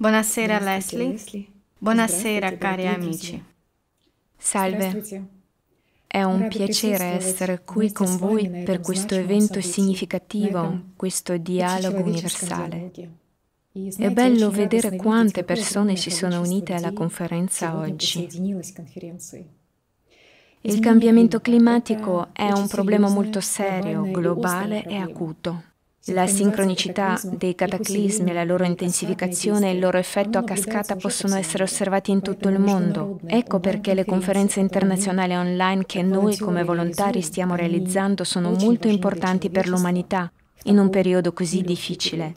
Buonasera Leslie. Buonasera cari amici. Salve. È un piacere essere qui con voi per questo evento significativo, questo dialogo universale. È bello vedere quante persone si sono unite alla conferenza oggi. Il cambiamento climatico è un problema molto serio, globale e acuto. La sincronicità dei cataclismi, la loro intensificazione e il loro effetto a cascata possono essere osservati in tutto il mondo. Ecco perché le conferenze internazionali online che noi come volontari stiamo realizzando sono molto importanti per l'umanità in un periodo così difficile.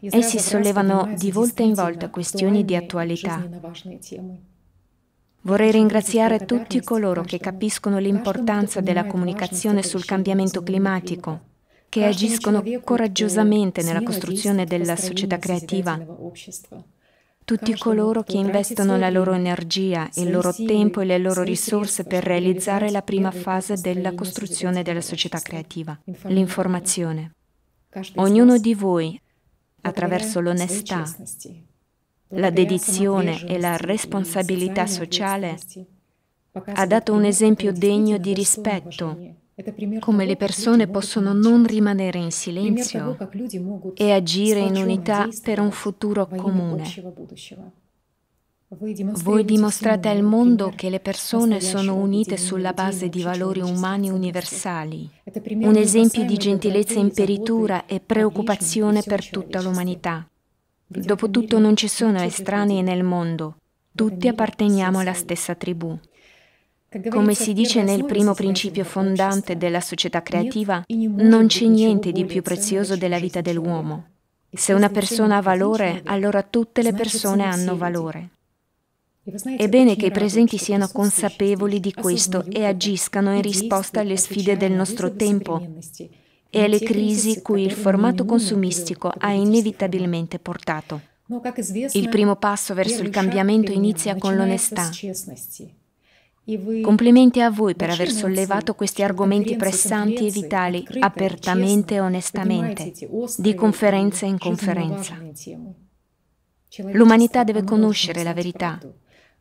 Essi sollevano di volta in volta questioni di attualità. Vorrei ringraziare tutti coloro che capiscono l'importanza della comunicazione sul cambiamento climatico che agiscono coraggiosamente nella costruzione della società creativa. Tutti coloro che investono la loro energia, il loro tempo e le loro risorse per realizzare la prima fase della costruzione della società creativa, l'informazione. Ognuno di voi, attraverso l'onestà, la dedizione e la responsabilità sociale, ha dato un esempio degno di rispetto come le persone possono non rimanere in silenzio e agire in unità per un futuro comune. Voi dimostrate al mondo che le persone sono unite sulla base di valori umani universali, un esempio di gentilezza imperitura e preoccupazione per tutta l'umanità. Dopotutto non ci sono estranei nel mondo, tutti apparteniamo alla stessa tribù. Come si dice nel primo principio fondante della società creativa, non c'è niente di più prezioso della vita dell'uomo. Se una persona ha valore, allora tutte le persone hanno valore. È bene che i presenti siano consapevoli di questo e agiscano in risposta alle sfide del nostro tempo e alle crisi cui il formato consumistico ha inevitabilmente portato. Il primo passo verso il cambiamento inizia con l'onestà. Complimenti a voi per aver sollevato questi argomenti pressanti e vitali apertamente e onestamente, di conferenza in conferenza. L'umanità deve conoscere la verità.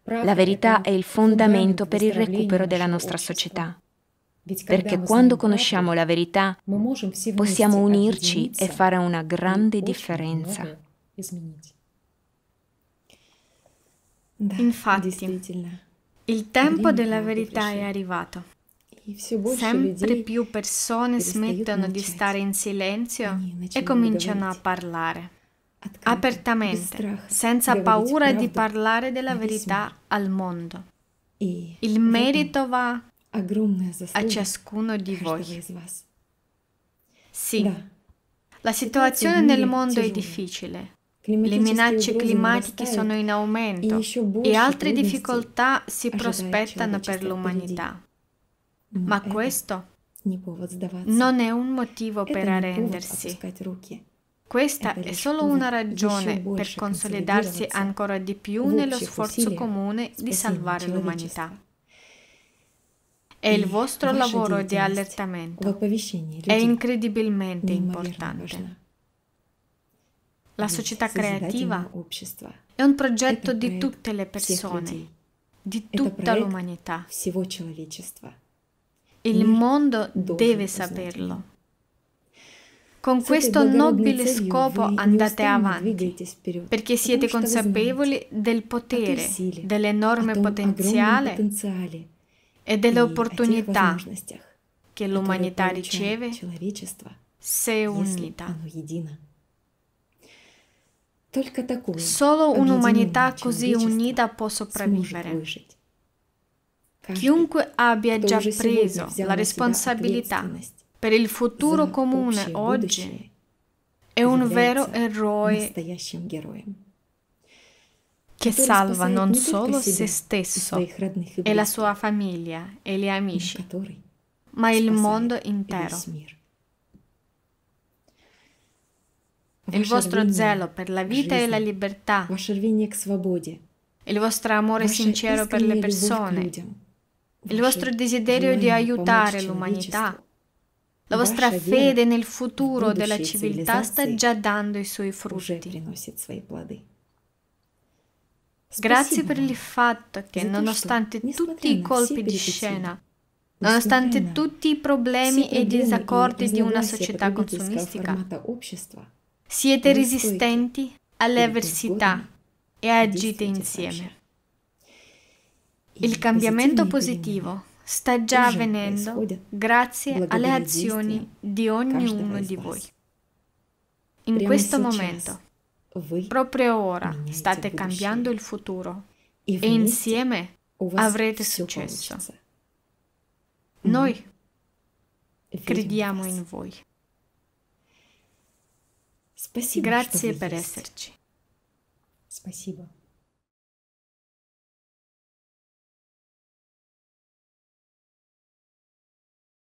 La verità è il fondamento per il recupero della nostra società. Perché quando conosciamo la verità possiamo unirci e fare una grande differenza. Infatti, il tempo della verità è arrivato. Sempre più persone smettono di stare in silenzio e cominciano a parlare. Apertamente, senza paura di parlare della verità al mondo. Il merito va a ciascuno di voi. Sì, la situazione nel mondo è difficile, le minacce climatiche sono in aumento e altre difficoltà si prospettano per l'umanità. Ma questo non è un motivo per arrendersi. Questa è solo una ragione per consolidarsi ancora di più nello sforzo comune di salvare l'umanità. E il vostro lavoro di allertamento. È incredibilmente importante. La società creativa è un progetto di tutte le persone, di tutta l'umanità. Il mondo deve saperlo. Con questo nobile scopo andate avanti, perché siete consapevoli del potere, dell'enorme potenziale e delle opportunità che l'umanità riceve se è unita. Solo un'umanità così unita può sopravvivere. Chiunque abbia già preso la responsabilità per il futuro comune oggi è un vero eroe che salva non solo se stesso e la sua famiglia e gli amici, ma il mondo intero. Il vostro zelo per la vita e la libertà, il vostro amore sincero per le persone, il vostro desiderio di aiutare l'umanità, La vostra fede nel futuro della civiltà sta già dando i suoi frutti. Grazie per il fatto che, nonostante tutti i colpi di scena, nonostante tutti i problemi e i disaccordi di una società consumistica, siete resistenti alle avversità e agite insieme. Il cambiamento positivo sta già avvenendo grazie alle azioni di ognuno di voi. In questo momento, proprio ora, state cambiando il futuro e insieme avrete successo. Noi crediamo in voi. Спасибо, Грация что вы есть. Спасибо.